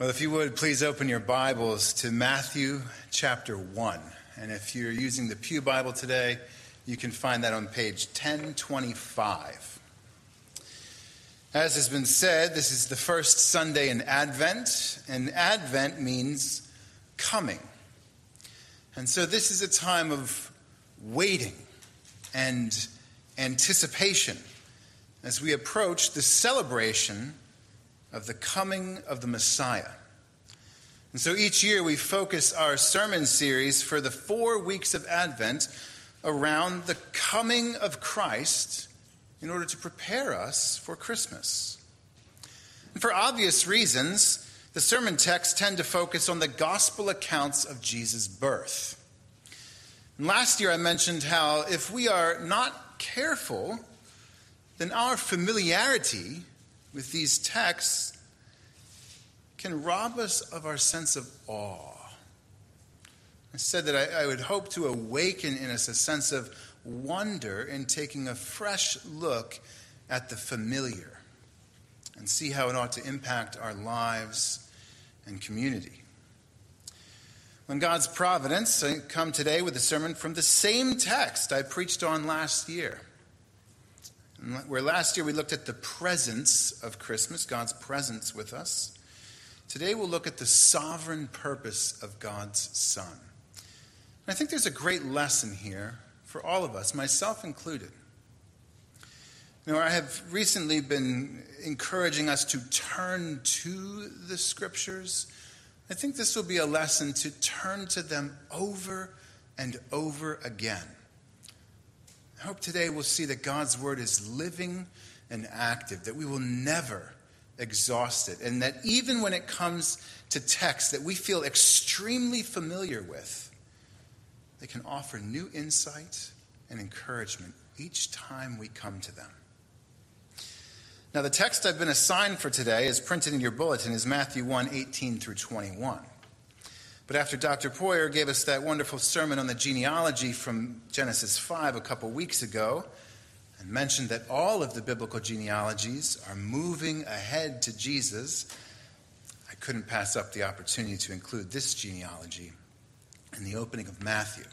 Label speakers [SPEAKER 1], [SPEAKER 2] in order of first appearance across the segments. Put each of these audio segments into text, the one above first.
[SPEAKER 1] Well, if you would, please open your Bibles to Matthew chapter 1. And if you're using the Pew Bible today, you can find that on page 1025. As has been said, this is the first Sunday in Advent, and Advent means coming. And so this is a time of waiting and anticipation as we approach the celebration of the coming of the Messiah. And so each year we focus our sermon series for the four weeks of Advent around the coming of Christ in order to prepare us for Christmas. And for obvious reasons, the sermon texts tend to focus on the gospel accounts of Jesus' birth. And last year I mentioned how if we are not careful, then our familiarity with these texts can rob us of our sense of awe. I said that I, I, would hope to awaken in us a sense of wonder in taking a fresh look at the familiar and see how it ought to impact our lives and community. When God's providence, I come today with a sermon from the same text I preached on last year. Where last year we looked at the presence of Christmas, God's presence with us. Today we'll look at the sovereign purpose of God's Son. And I think there's a great lesson here for all of us, myself included. Know, I have recently been encouraging us to turn to the scriptures. I think this will be a lesson to turn to them over and over again. I hope today we'll see that God's word is living and active, that we will never exhaust it, and that even when it comes to texts that we feel extremely familiar with, they can offer new insight and encouragement each time we come to them. Now, the text I've been assigned for today, is printed in your bulletin, is Matthew 1 18 through 21. But after Dr. Poyer gave us that wonderful sermon on the genealogy from Genesis 5 a couple weeks ago, and mentioned that all of the biblical genealogies are moving ahead to Jesus, I couldn't pass up the opportunity to include this genealogy in the opening of Matthew.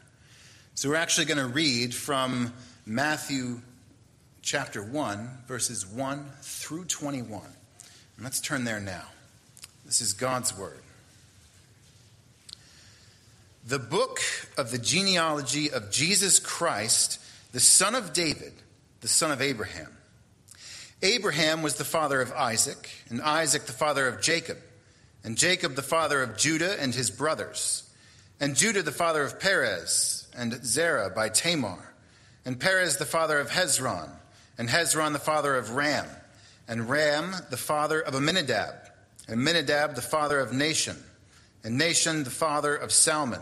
[SPEAKER 1] So we're actually going to read from Matthew chapter 1, verses 1 through 21. And let's turn there now. This is God's word. The book of the genealogy of Jesus Christ, the son of David, the son of Abraham. Abraham was the father of Isaac, and Isaac the father of Jacob, and Jacob the father of Judah and his brothers, and Judah the father of Perez, and Zerah by Tamar, and Perez the father of Hezron, and Hezron the father of Ram, and Ram the father of Amminadab, and Amminadab the father of Nahshon, and Nahshon the father of Salmon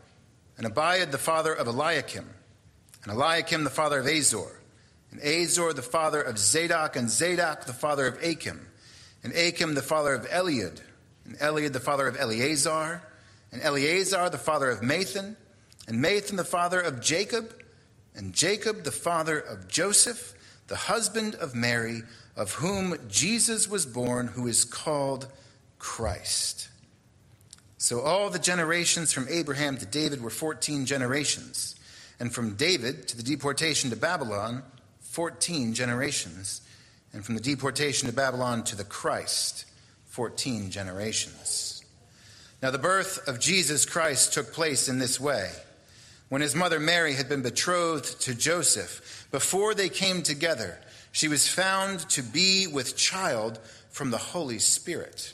[SPEAKER 1] and Abiud the father of Eliakim, and Eliakim the father of Azor, and Azor the father of Zadok, and Zadok the father of Achim, and Achim the father of Eliud, and Eliud the father of Eleazar, and Eleazar the father of Matthan, and Matthan the father of Jacob, and Jacob the father of Joseph, the husband of Mary, of whom Jesus was born, who is called Christ. So all the generations from Abraham to David were 14 generations. And from David to the deportation to Babylon, 14 generations. And from the deportation to Babylon to the Christ, 14 generations. Now, the birth of Jesus Christ took place in this way. When his mother Mary had been betrothed to Joseph, before they came together, she was found to be with child from the Holy Spirit.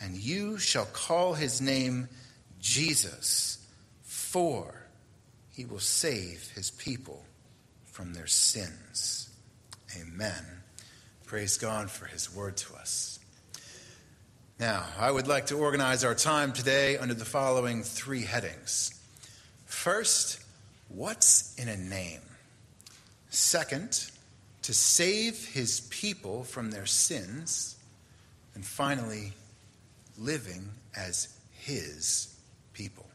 [SPEAKER 1] and you shall call his name Jesus, for he will save his people from their sins. Amen. Praise God for his word to us. Now, I would like to organize our time today under the following three headings. First, what's in a name? Second, to save his people from their sins. And finally, living as his people.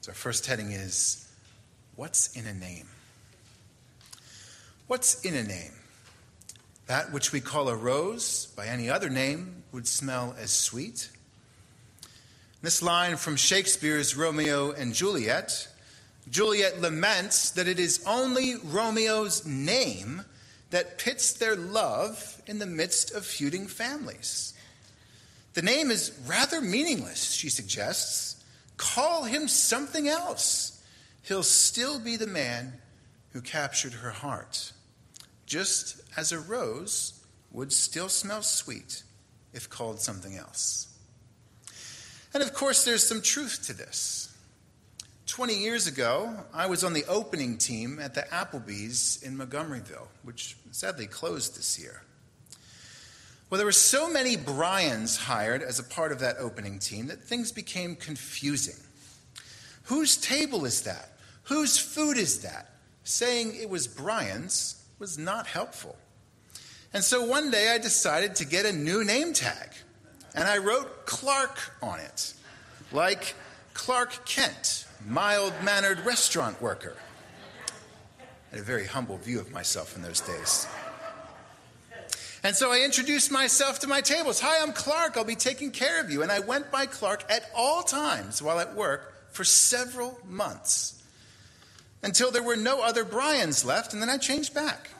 [SPEAKER 1] So, our first heading is What's in a name? What's in a name? That which we call a rose by any other name would smell as sweet. This line from Shakespeare's Romeo and Juliet Juliet laments that it is only Romeo's name that pits their love in the midst of feuding families. The name is rather meaningless, she suggests. Call him something else. He'll still be the man who captured her heart, just as a rose would still smell sweet if called something else. And of course, there's some truth to this. 20 years ago, I was on the opening team at the Applebee's in Montgomeryville, which sadly closed this year. Well, there were so many Brians hired as a part of that opening team that things became confusing. Whose table is that? Whose food is that? Saying it was Brian's was not helpful. And so one day I decided to get a new name tag, and I wrote Clark on it, like Clark Kent mild mannered restaurant worker. I had a very humble view of myself in those days. And so I introduced myself to my tables. Hi, I'm Clark. I'll be taking care of you. And I went by Clark at all times while at work for several months until there were no other Brians left, and then I changed back.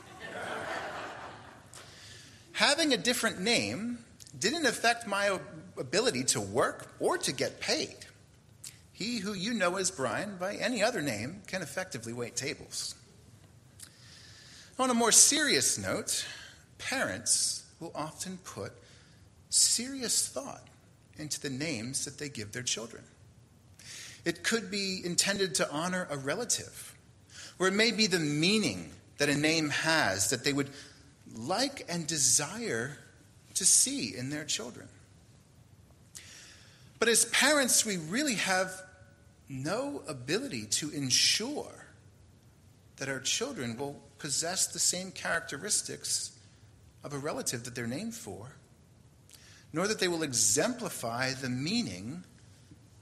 [SPEAKER 1] Having a different name didn't affect my ability to work or to get paid. He who you know as Brian by any other name can effectively wait tables. On a more serious note, parents will often put serious thought into the names that they give their children. It could be intended to honor a relative, or it may be the meaning that a name has that they would like and desire to see in their children. But as parents, we really have no ability to ensure that our children will possess the same characteristics of a relative that they're named for, nor that they will exemplify the meaning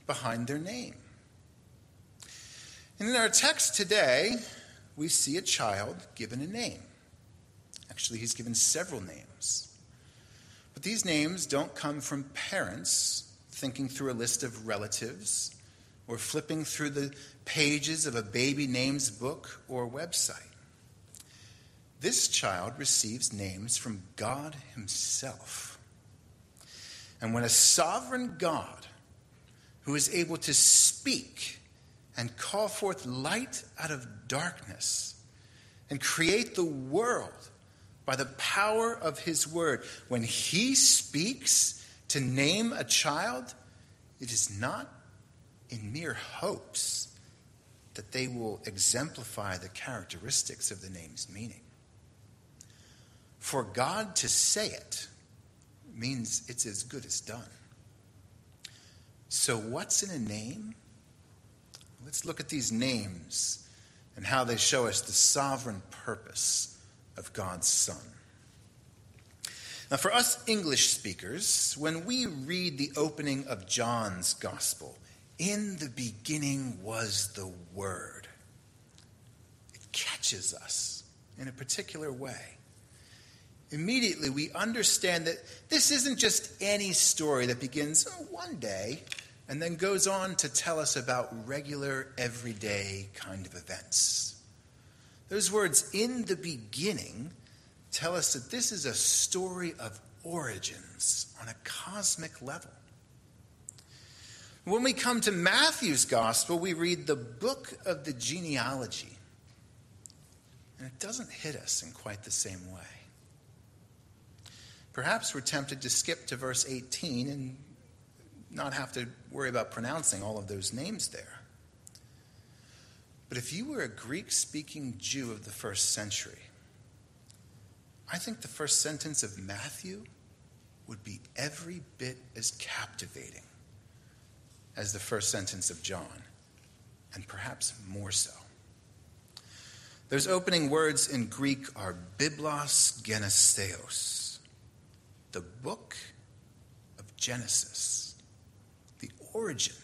[SPEAKER 1] behind their name. And in our text today, we see a child given a name. Actually, he's given several names. But these names don't come from parents thinking through a list of relatives or flipping through the pages of a baby names book or website. This child receives names from God Himself. And when a sovereign God, who is able to speak and call forth light out of darkness and create the world by the power of His word, when He speaks to name a child, it is not in mere hopes that they will exemplify the characteristics of the name's meaning. For God to say it means it's as good as done. So, what's in a name? Let's look at these names and how they show us the sovereign purpose of God's Son. Now, for us English speakers, when we read the opening of John's Gospel, in the beginning was the Word, it catches us in a particular way. Immediately, we understand that this isn't just any story that begins one day and then goes on to tell us about regular, everyday kind of events. Those words, in the beginning, tell us that this is a story of origins on a cosmic level. When we come to Matthew's gospel, we read the book of the genealogy. And it doesn't hit us in quite the same way. Perhaps we're tempted to skip to verse 18 and not have to worry about pronouncing all of those names there. But if you were a Greek speaking Jew of the first century, I think the first sentence of Matthew would be every bit as captivating as the first sentence of John, and perhaps more so. Those opening words in Greek are Biblos Geneseos, the book of Genesis, the origin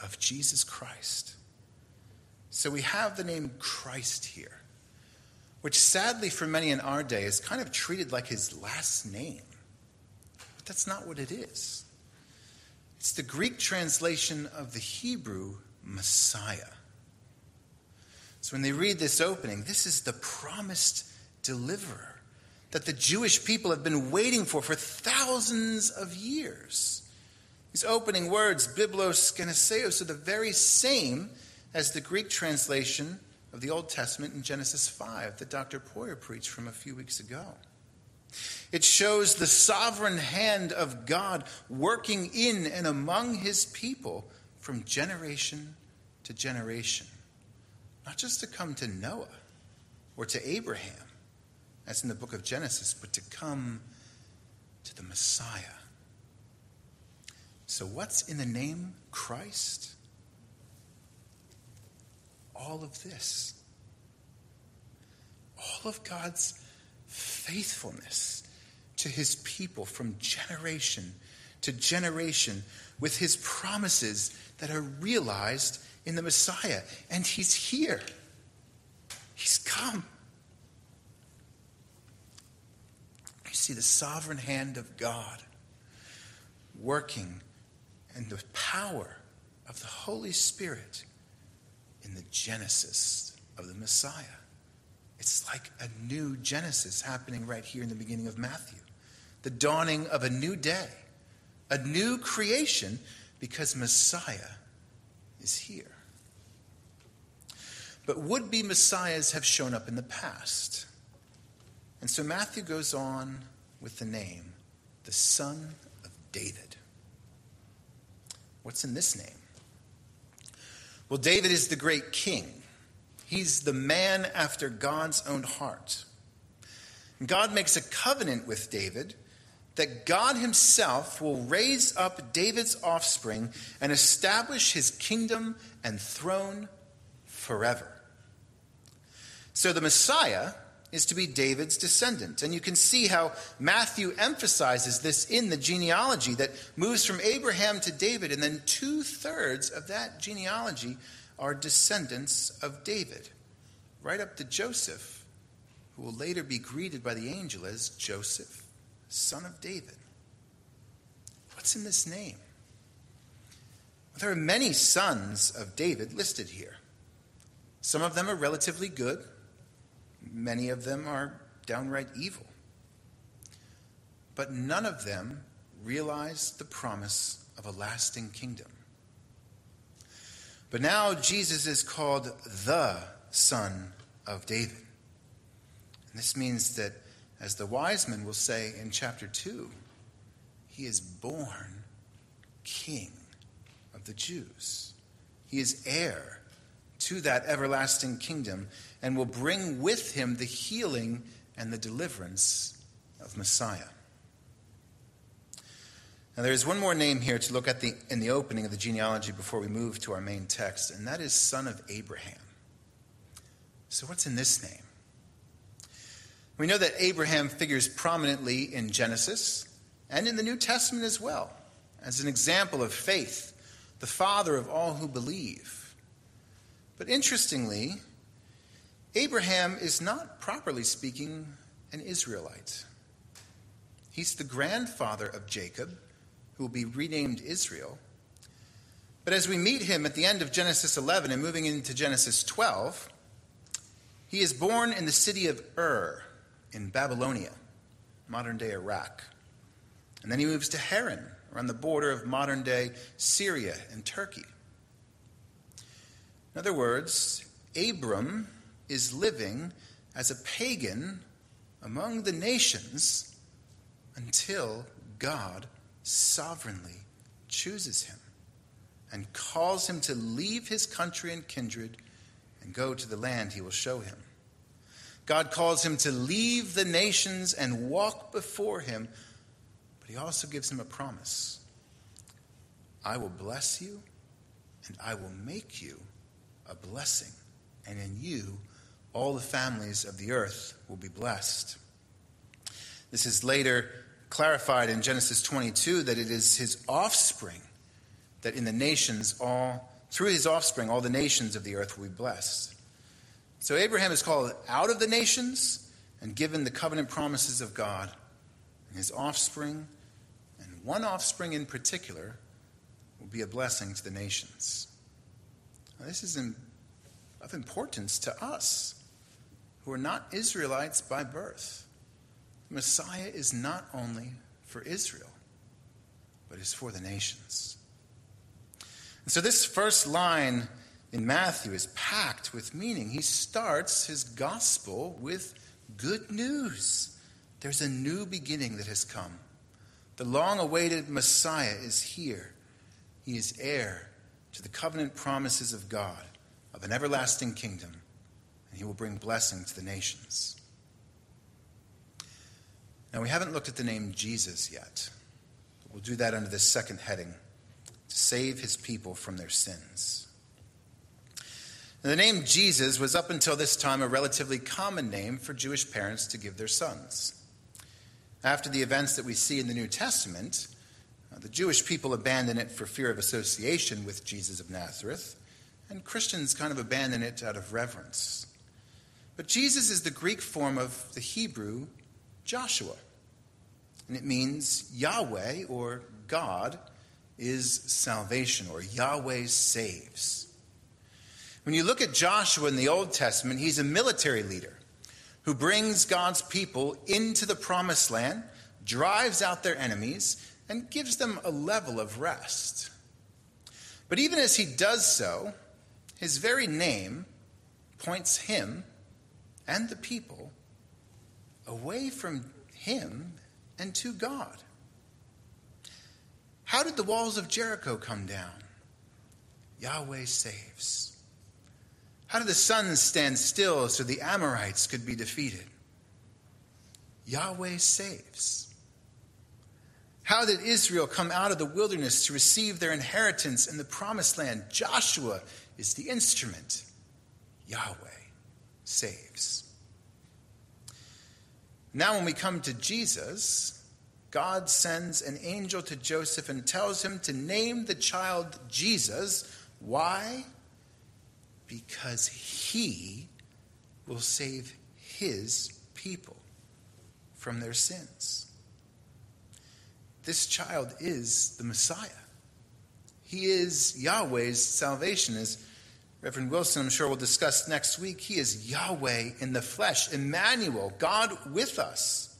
[SPEAKER 1] of Jesus Christ. So we have the name Christ here which sadly for many in our day is kind of treated like his last name. But that's not what it is. It's the Greek translation of the Hebrew Messiah. So when they read this opening, this is the promised deliverer that the Jewish people have been waiting for for thousands of years. These opening words, Biblos Geneseos, are the very same as the Greek translation of the Old Testament in Genesis 5 that Dr. Poyer preached from a few weeks ago. It shows the sovereign hand of God working in and among his people from generation to generation. Not just to come to Noah or to Abraham, as in the book of Genesis, but to come to the Messiah. So, what's in the name Christ? all of this. All of God's faithfulness to his people from generation to generation with his promises that are realized in the Messiah. And he's here, he's come. See the sovereign hand of God working and the power of the Holy Spirit in the genesis of the Messiah. It's like a new Genesis happening right here in the beginning of Matthew. The dawning of a new day, a new creation, because Messiah is here. But would be Messiahs have shown up in the past. And so Matthew goes on with the name, the Son of David. What's in this name? Well, David is the great king. He's the man after God's own heart. And God makes a covenant with David that God himself will raise up David's offspring and establish his kingdom and throne forever. So the Messiah is to be David's descendant. And you can see how Matthew emphasizes this in the genealogy that moves from Abraham to David, and then two thirds of that genealogy are descendants of David, right up to Joseph, who will later be greeted by the angel as Joseph, son of David. What's in this name? There are many sons of David listed here. Some of them are relatively good, Many of them are downright evil. But none of them realize the promise of a lasting kingdom. But now Jesus is called the Son of David. And this means that, as the wise men will say in chapter 2, he is born King of the Jews. He is heir to that everlasting kingdom and will bring with him the healing and the deliverance of Messiah. Now, there is one more name here to look at the, in the opening of the genealogy before we move to our main text, and that is son of Abraham. So, what's in this name? We know that Abraham figures prominently in Genesis and in the New Testament as well as an example of faith, the father of all who believe. But interestingly, Abraham is not, properly speaking, an Israelite. He's the grandfather of Jacob, who will be renamed Israel. But as we meet him at the end of Genesis 11 and moving into Genesis 12, he is born in the city of Ur in Babylonia, modern day Iraq. And then he moves to Haran, around the border of modern day Syria and Turkey. In other words, Abram is living as a pagan among the nations until God sovereignly chooses him and calls him to leave his country and kindred and go to the land he will show him. God calls him to leave the nations and walk before him, but he also gives him a promise I will bless you, and I will make you a blessing, and in you all the families of the earth will be blessed. This is later clarified in Genesis 22 that it is his offspring that in the nations all through his offspring all the nations of the earth will be blessed. So Abraham is called out of the nations and given the covenant promises of God and his offspring and one offspring in particular will be a blessing to the nations. This is of importance to us who are not Israelites by birth. The Messiah is not only for Israel, but is for the nations. And so this first line in Matthew is packed with meaning. He starts his gospel with good news. There's a new beginning that has come. The long awaited Messiah is here. He is heir to the covenant promises of God, of an everlasting kingdom, and he will bring blessing to the nations. Now, we haven't looked at the name Jesus yet. But We'll do that under this second heading to save his people from their sins. Now, the name Jesus was up until this time a relatively common name for Jewish parents to give their sons. After the events that we see in the New Testament, Uh, the Jewish people abandon it for fear of association with Jesus of Nazareth, and Christians kind of abandon it out of reverence. But Jesus is the Greek form of the Hebrew Joshua, and it means Yahweh or God is salvation, or Yahweh saves. When you look at Joshua in the Old Testament, he's a military leader who brings God's people into the promised land, drives out their enemies, and gives them a level of rest. But even as he does so, his very name points him and the people away from him and to God. How did the walls of Jericho come down? Yahweh saves. How did the sun stand still so the Amorites could be defeated? Yahweh saves. How did Israel come out of the wilderness to receive their inheritance in the promised land? Joshua is the instrument. Yahweh saves. Now, when we come to Jesus, God sends an angel to Joseph and tells him to name the child Jesus. Why? Because he will save his people from their sins. This child is the Messiah. He is Yahweh's salvation. As Reverend Wilson, I'm sure, will discuss next week, he is Yahweh in the flesh, Emmanuel, God with us.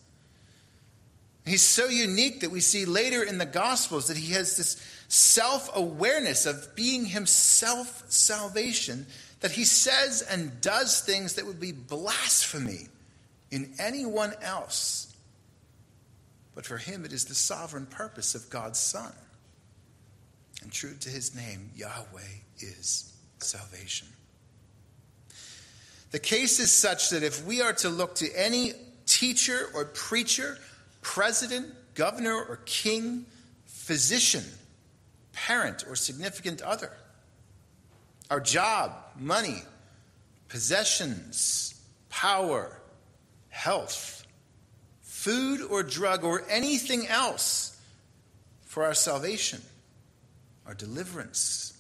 [SPEAKER 1] He's so unique that we see later in the Gospels that he has this self awareness of being himself salvation, that he says and does things that would be blasphemy in anyone else. But for him, it is the sovereign purpose of God's Son. And true to his name, Yahweh is salvation. The case is such that if we are to look to any teacher or preacher, president, governor or king, physician, parent or significant other, our job, money, possessions, power, health, food or drug, or anything else for our salvation, our deliverance,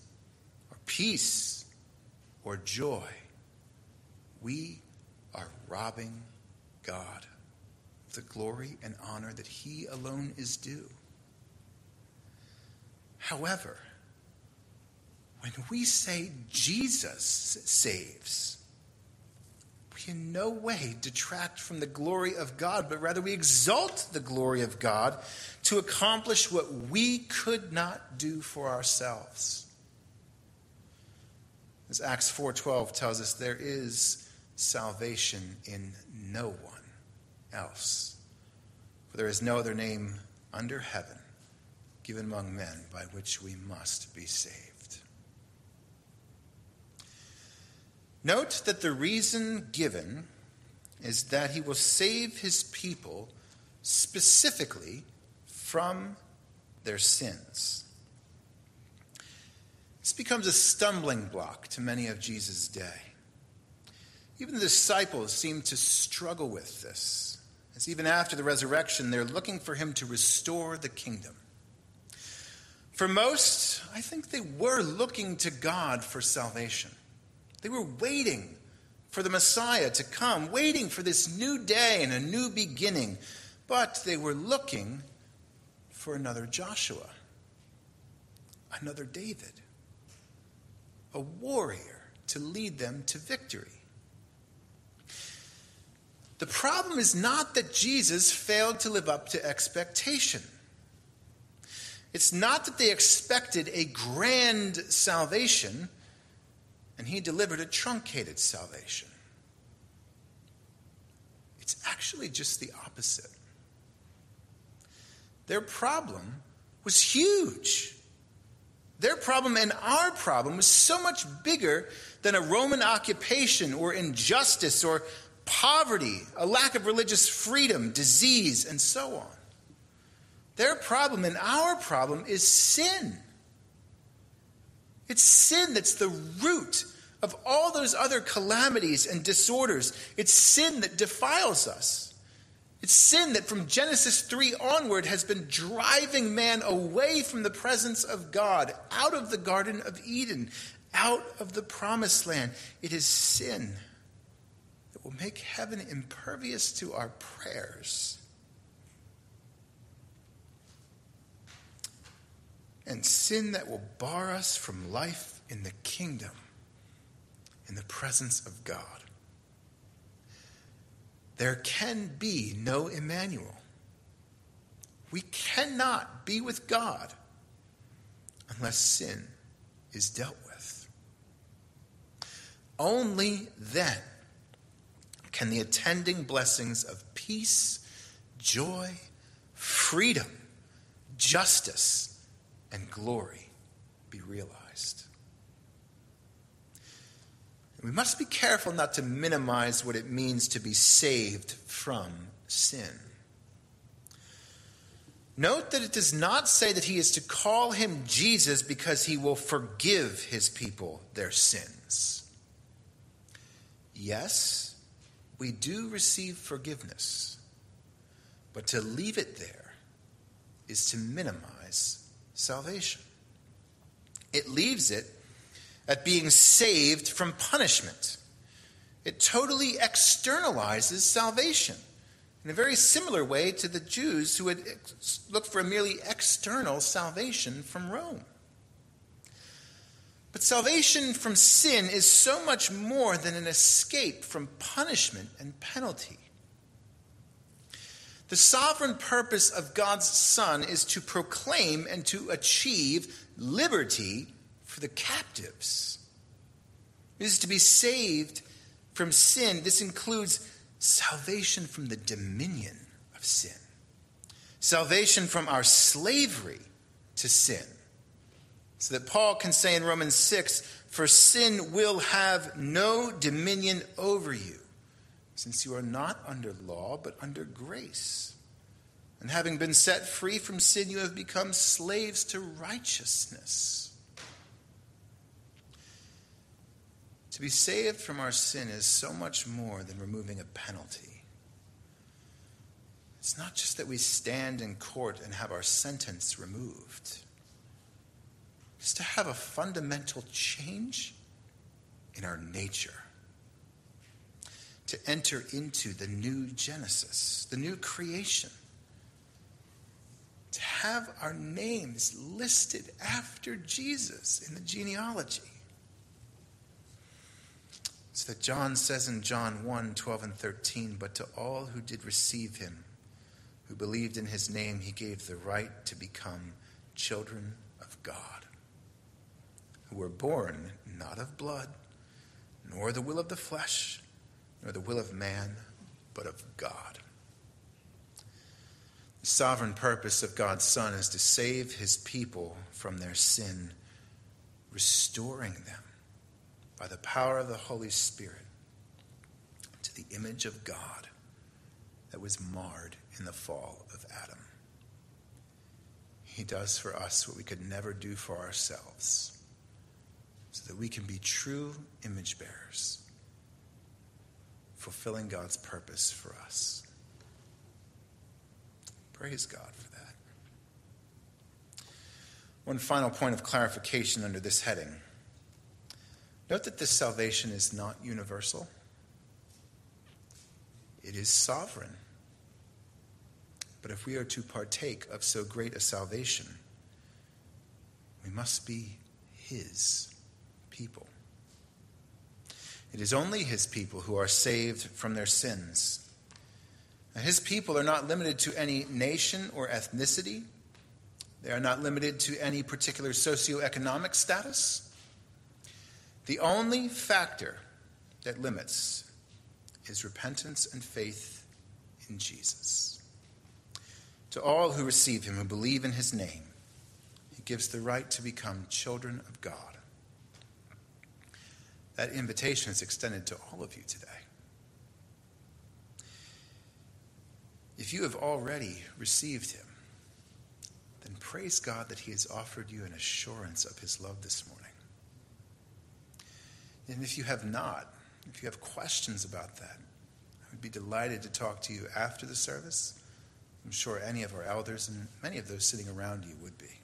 [SPEAKER 1] our peace, or joy, we are robbing God of the glory and honor that He alone is due. However, when we say Jesus saves, in no way detract from the glory of God, but rather we exalt the glory of God to accomplish what we could not do for ourselves. As Acts 4:12 tells us, there is salvation in no one else. For there is no other name under heaven given among men by which we must be saved. Note that the reason given is that he will save his people specifically from their sins. This becomes a stumbling block to many of Jesus' day. Even the disciples seem to struggle with this, as even after the resurrection, they're looking for him to restore the kingdom. For most, I think they were looking to God for salvation. They were waiting for the Messiah to come, waiting for this new day and a new beginning. But they were looking for another Joshua, another David, a warrior to lead them to victory. The problem is not that Jesus failed to live up to expectation. It's not that they expected a grand salvation and he delivered a truncated salvation. It's actually just the opposite. Their problem was huge. Their problem and our problem was so much bigger than a Roman occupation or injustice or poverty, a lack of religious freedom, disease, and so on. Their problem and our problem is sin. It's sin that's the root of all those other calamities and disorders. It's sin that defiles us. It's sin that from Genesis 3 onward has been driving man away from the presence of God, out of the Garden of Eden, out of the promised land. It is sin that will make heaven impervious to our prayers. And sin that will bar us from life in the kingdom in the presence of God. There can be no Emmanuel. We cannot be with God unless sin is dealt with. Only then can the attending blessings of peace, joy, freedom, justice, and glory be realized. We must be careful not to minimize what it means to be saved from sin. Note that it does not say that he is to call him Jesus because he will forgive his people their sins. Yes, we do receive forgiveness, but to leave it there is to minimize salvation. It leaves it at being saved from punishment. It totally externalizes salvation in a very similar way to the Jews who had looked for a merely external salvation from Rome. But salvation from sin is so much more than an escape from punishment and penalty. The sovereign purpose of God's Son is to proclaim and to achieve liberty for the captives. This is to be saved from sin. This includes salvation from the dominion of sin, salvation from our slavery to sin. So that Paul can say in Romans 6 For sin will have no dominion over you, since you are not under law, but under grace. And having been set free from sin, you have become slaves to righteousness. To be saved from our sin is so much more than removing a penalty. It's not just that we stand in court and have our sentence removed. It's to have a fundamental change in our nature. To enter into the new Genesis, the new creation. To have our names listed after Jesus in the genealogy. So that John says in John 1 12 and 13, but to all who did receive him, who believed in his name, he gave the right to become children of God, who were born not of blood, nor the will of the flesh, nor the will of man, but of God. The sovereign purpose of God's Son is to save his people from their sin, restoring them by the power of the Holy Spirit to the image of God that was marred in the fall of Adam. He does for us what we could never do for ourselves, so that we can be true image bearers, fulfilling God's purpose for us. Praise God for that. One final point of clarification under this heading. Note that this salvation is not universal, it is sovereign. But if we are to partake of so great a salvation, we must be His people. It is only His people who are saved from their sins. Now, his people are not limited to any nation or ethnicity. They are not limited to any particular socioeconomic status. The only factor that limits is repentance and faith in Jesus. To all who receive him, who believe in his name, he gives the right to become children of God. That invitation is extended to all of you today. If you have already received him, then praise God that he has offered you an assurance of his love this morning. And if you have not, if you have questions about that, I would be delighted to talk to you after the service. I'm sure any of our elders and many of those sitting around you would be.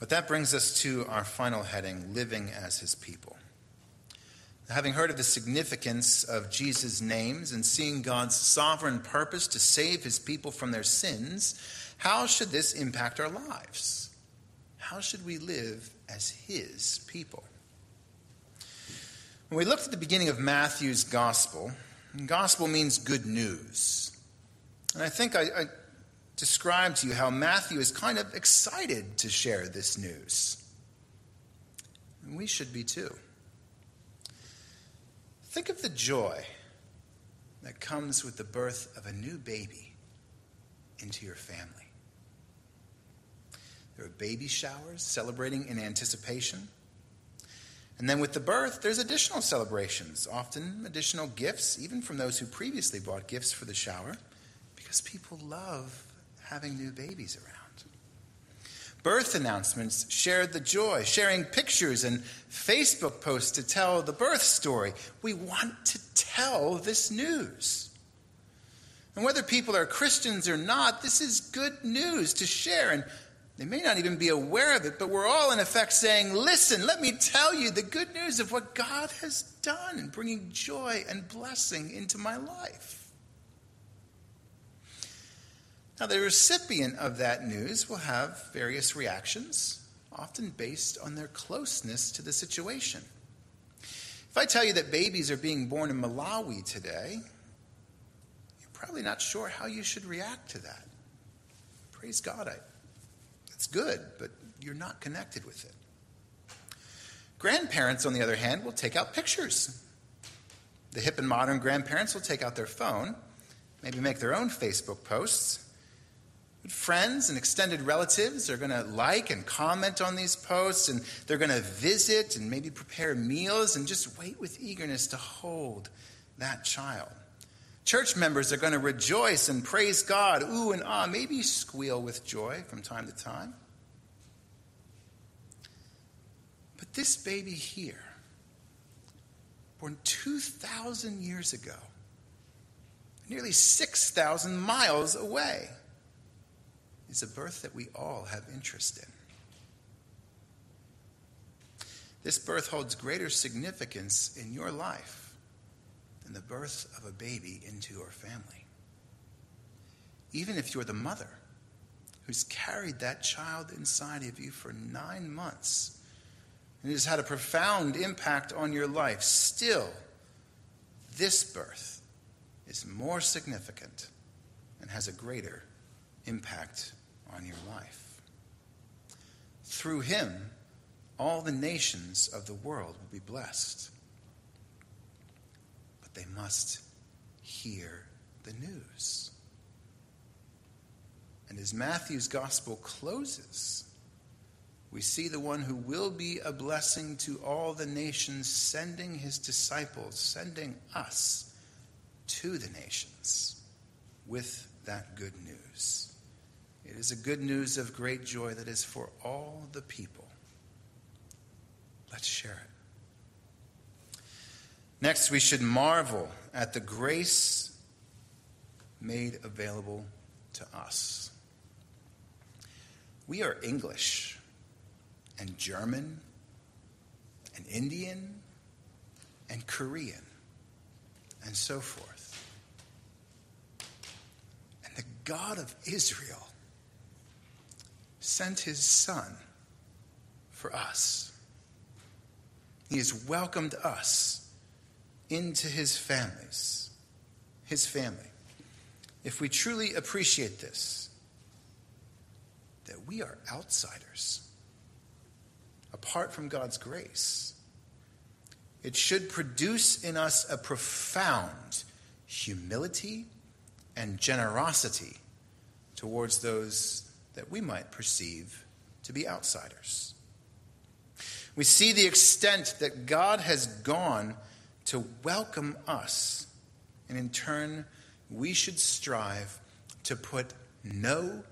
[SPEAKER 1] But that brings us to our final heading living as his people. Having heard of the significance of Jesus' names and seeing God's sovereign purpose to save his people from their sins, how should this impact our lives? How should we live as his people? When we looked at the beginning of Matthew's gospel, gospel means good news. And I think I, I described to you how Matthew is kind of excited to share this news. And we should be too. Think of the joy that comes with the birth of a new baby into your family. There are baby showers celebrating in anticipation. And then with the birth, there's additional celebrations, often additional gifts, even from those who previously bought gifts for the shower, because people love having new babies around. Birth announcements shared the joy, sharing pictures and Facebook posts to tell the birth story. We want to tell this news. And whether people are Christians or not, this is good news to share. And they may not even be aware of it, but we're all in effect saying, Listen, let me tell you the good news of what God has done in bringing joy and blessing into my life. Now, the recipient of that news will have various reactions, often based on their closeness to the situation. If I tell you that babies are being born in Malawi today, you're probably not sure how you should react to that. Praise God, I it's good, but you're not connected with it. Grandparents, on the other hand, will take out pictures. The hip and modern grandparents will take out their phone, maybe make their own Facebook posts. Friends and extended relatives are going to like and comment on these posts, and they're going to visit and maybe prepare meals and just wait with eagerness to hold that child. Church members are going to rejoice and praise God, ooh and ah, maybe squeal with joy from time to time. But this baby here, born 2,000 years ago, nearly 6,000 miles away, is a birth that we all have interest in. This birth holds greater significance in your life than the birth of a baby into your family. Even if you're the mother who's carried that child inside of you for nine months and it has had a profound impact on your life, still, this birth is more significant and has a greater impact on your life. Through him, all the nations of the world will be blessed. But they must hear the news. And as Matthew's gospel closes, we see the one who will be a blessing to all the nations, sending his disciples, sending us to the nations with that good news. It is a good news of great joy that is for all the people. Let's share it. Next, we should marvel at the grace made available to us. We are English and German and Indian and Korean and so forth. And the God of Israel sent his son for us. He has welcomed us into his families, his family. If we truly appreciate this, that we are outsiders apart from God's grace, it should produce in us a profound humility and generosity towards those that we might perceive to be outsiders. We see the extent that God has gone to welcome us, and in turn, we should strive to put no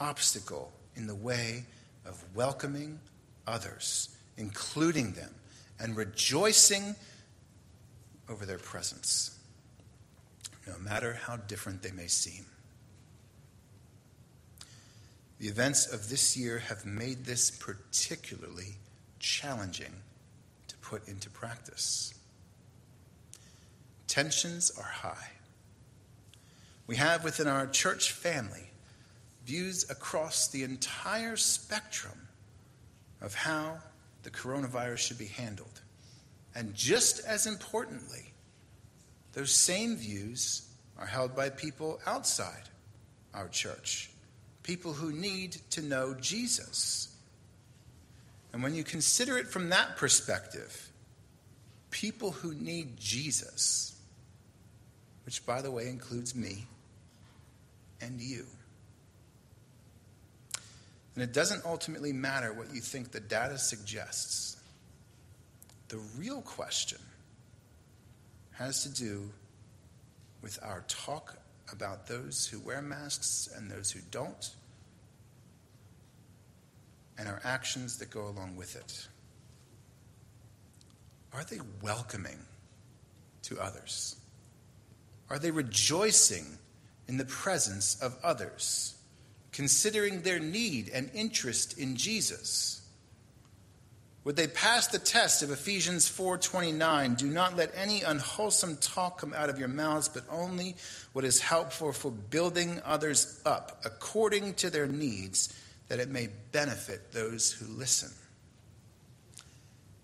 [SPEAKER 1] obstacle in the way of welcoming others, including them, and rejoicing over their presence, no matter how different they may seem. The events of this year have made this particularly challenging to put into practice. Tensions are high. We have within our church family views across the entire spectrum of how the coronavirus should be handled. And just as importantly, those same views are held by people outside our church, people who need to know Jesus. And when you consider it from that perspective, people who need Jesus, which by the way includes me and you, and it doesn't ultimately matter what you think the data suggests. The real question has to do with our talk about those who wear masks and those who don't, and our actions that go along with it. Are they welcoming to others? Are they rejoicing in the presence of others? considering their need and interest in Jesus? Would they pass the test of Ephesians 4:29, do not let any unwholesome talk come out of your mouths, but only what is helpful for building others up according to their needs, that it may benefit those who listen.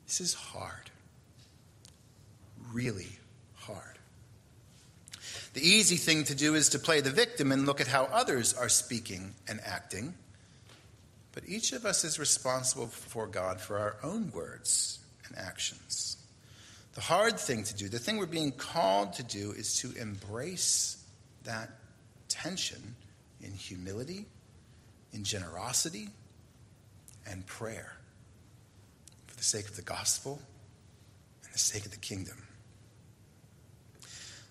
[SPEAKER 1] This is hard. Really hard. the easy thing to do is to play the victim and look at how others are speaking and acting. But each of us is responsible before God for our own words and actions. The hard thing to do, the thing we're being called to do, is to embrace that tension in humility, in generosity, and prayer for the sake of the gospel and the sake of the kingdom.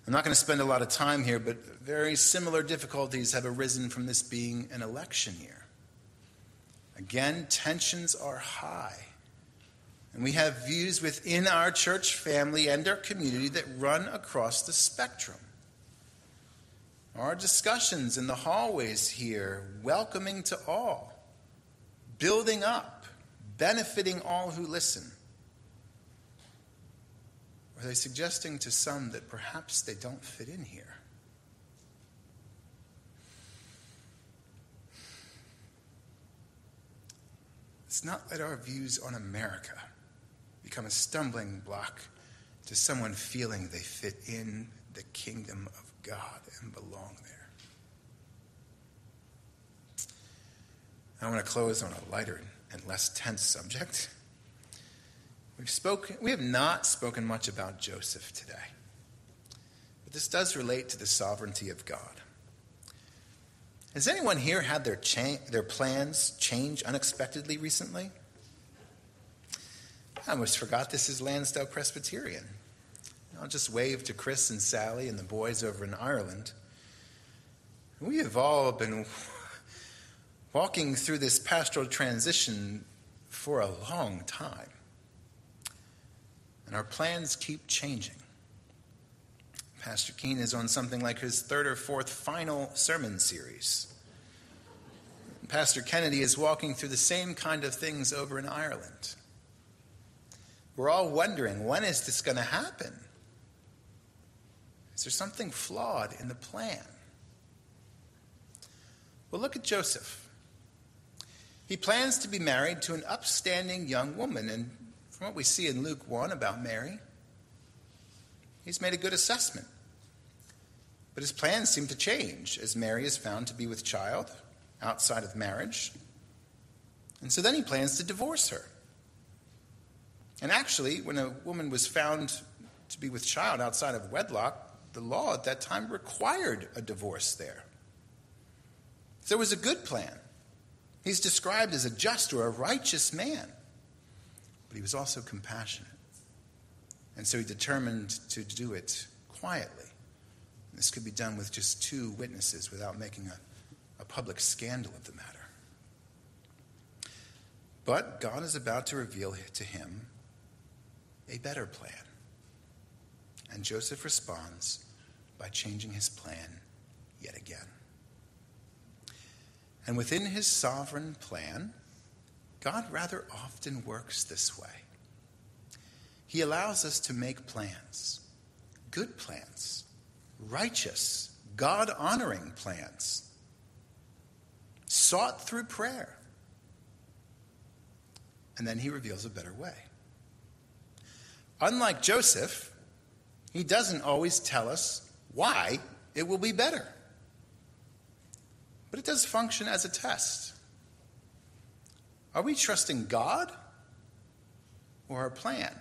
[SPEAKER 1] I'm not going to spend a lot of time here, but very similar difficulties have arisen from this being an election year. Again, tensions are high. And we have views within our church family and our community that run across the spectrum. Our discussions in the hallways here, welcoming to all, building up, benefiting all who listen? Are they suggesting to some that perhaps they don't fit in here? Let's not let our views on America become a stumbling block to someone feeling they fit in the kingdom of God and belong there. I want to close on a lighter and less tense subject. We've spoken, we have not spoken much about Joseph today, but this does relate to the sovereignty of God. Has anyone here had their, cha- their plans change unexpectedly recently? I almost forgot this is Lansdowne Presbyterian. I'll just wave to Chris and Sally and the boys over in Ireland. We have all been walking through this pastoral transition for a long time. And our plans keep changing. Pastor Keen is on something like his third or fourth final sermon series. Pastor Kennedy is walking through the same kind of things over in Ireland. We're all wondering when is this going to happen? Is there something flawed in the plan? Well, look at Joseph. He plans to be married to an upstanding young woman, and from what we see in Luke 1 about Mary, he's made a good assessment. But his plans seem to change as Mary is found to be with child outside of marriage. And so then he plans to divorce her. And actually, when a woman was found to be with child outside of wedlock, the law at that time required a divorce there. So it was a good plan. He's described as a just or a righteous man, but he was also compassionate. And so he determined to do it quietly. This could be done with just two witnesses without making a, a public scandal of the matter. But God is about to reveal to him a better plan. And Joseph responds by changing his plan yet again. And within his sovereign plan, God rather often works this way. He allows us to make plans, good plans, righteous, God honoring plans, sought through prayer. And then he reveals a better way. Unlike Joseph, he doesn't always tell us why it will be better. But it does function as a test. Are we trusting God or our plan?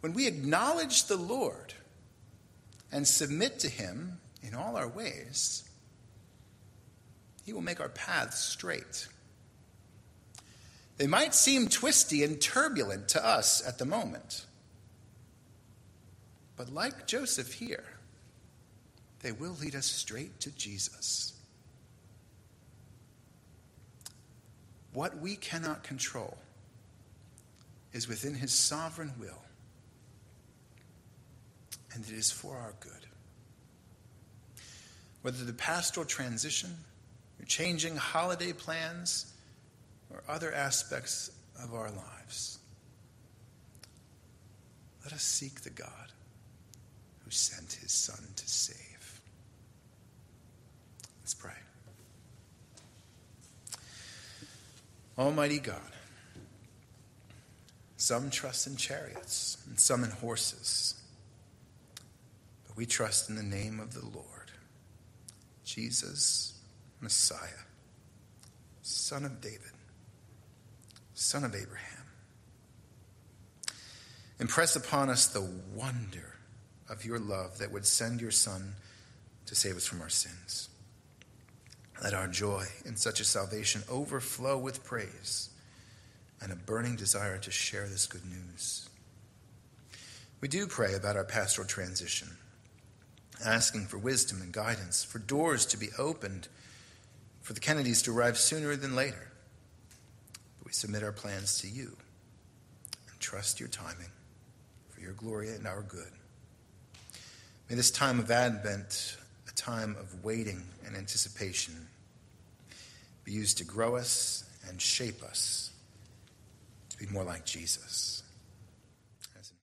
[SPEAKER 1] When we acknowledge the Lord and submit to Him in all our ways, He will make our paths straight. They might seem twisty and turbulent to us at the moment. But like Joseph here, they will lead us straight to Jesus. What we cannot control is within his sovereign will, and it is for our good. Whether the pastoral transition, or changing holiday plans, or other aspects of our lives, let us seek the God who sent his Son to save. Let's pray. Almighty God, some trust in chariots and some in horses, but we trust in the name of the Lord, Jesus, Messiah, Son of David, Son of Abraham. Impress upon us the wonder of your love that would send your Son to save us from our sins. Let our joy in such a salvation overflow with praise and a burning desire to share this good news. We do pray about our pastoral transition, asking for wisdom and guidance, for doors to be opened, for the Kennedys to arrive sooner than later. But we submit our plans to you and trust your timing for your glory and our good. May this time of Advent, a time of waiting and anticipation, be used to grow us and shape us to be more like Jesus.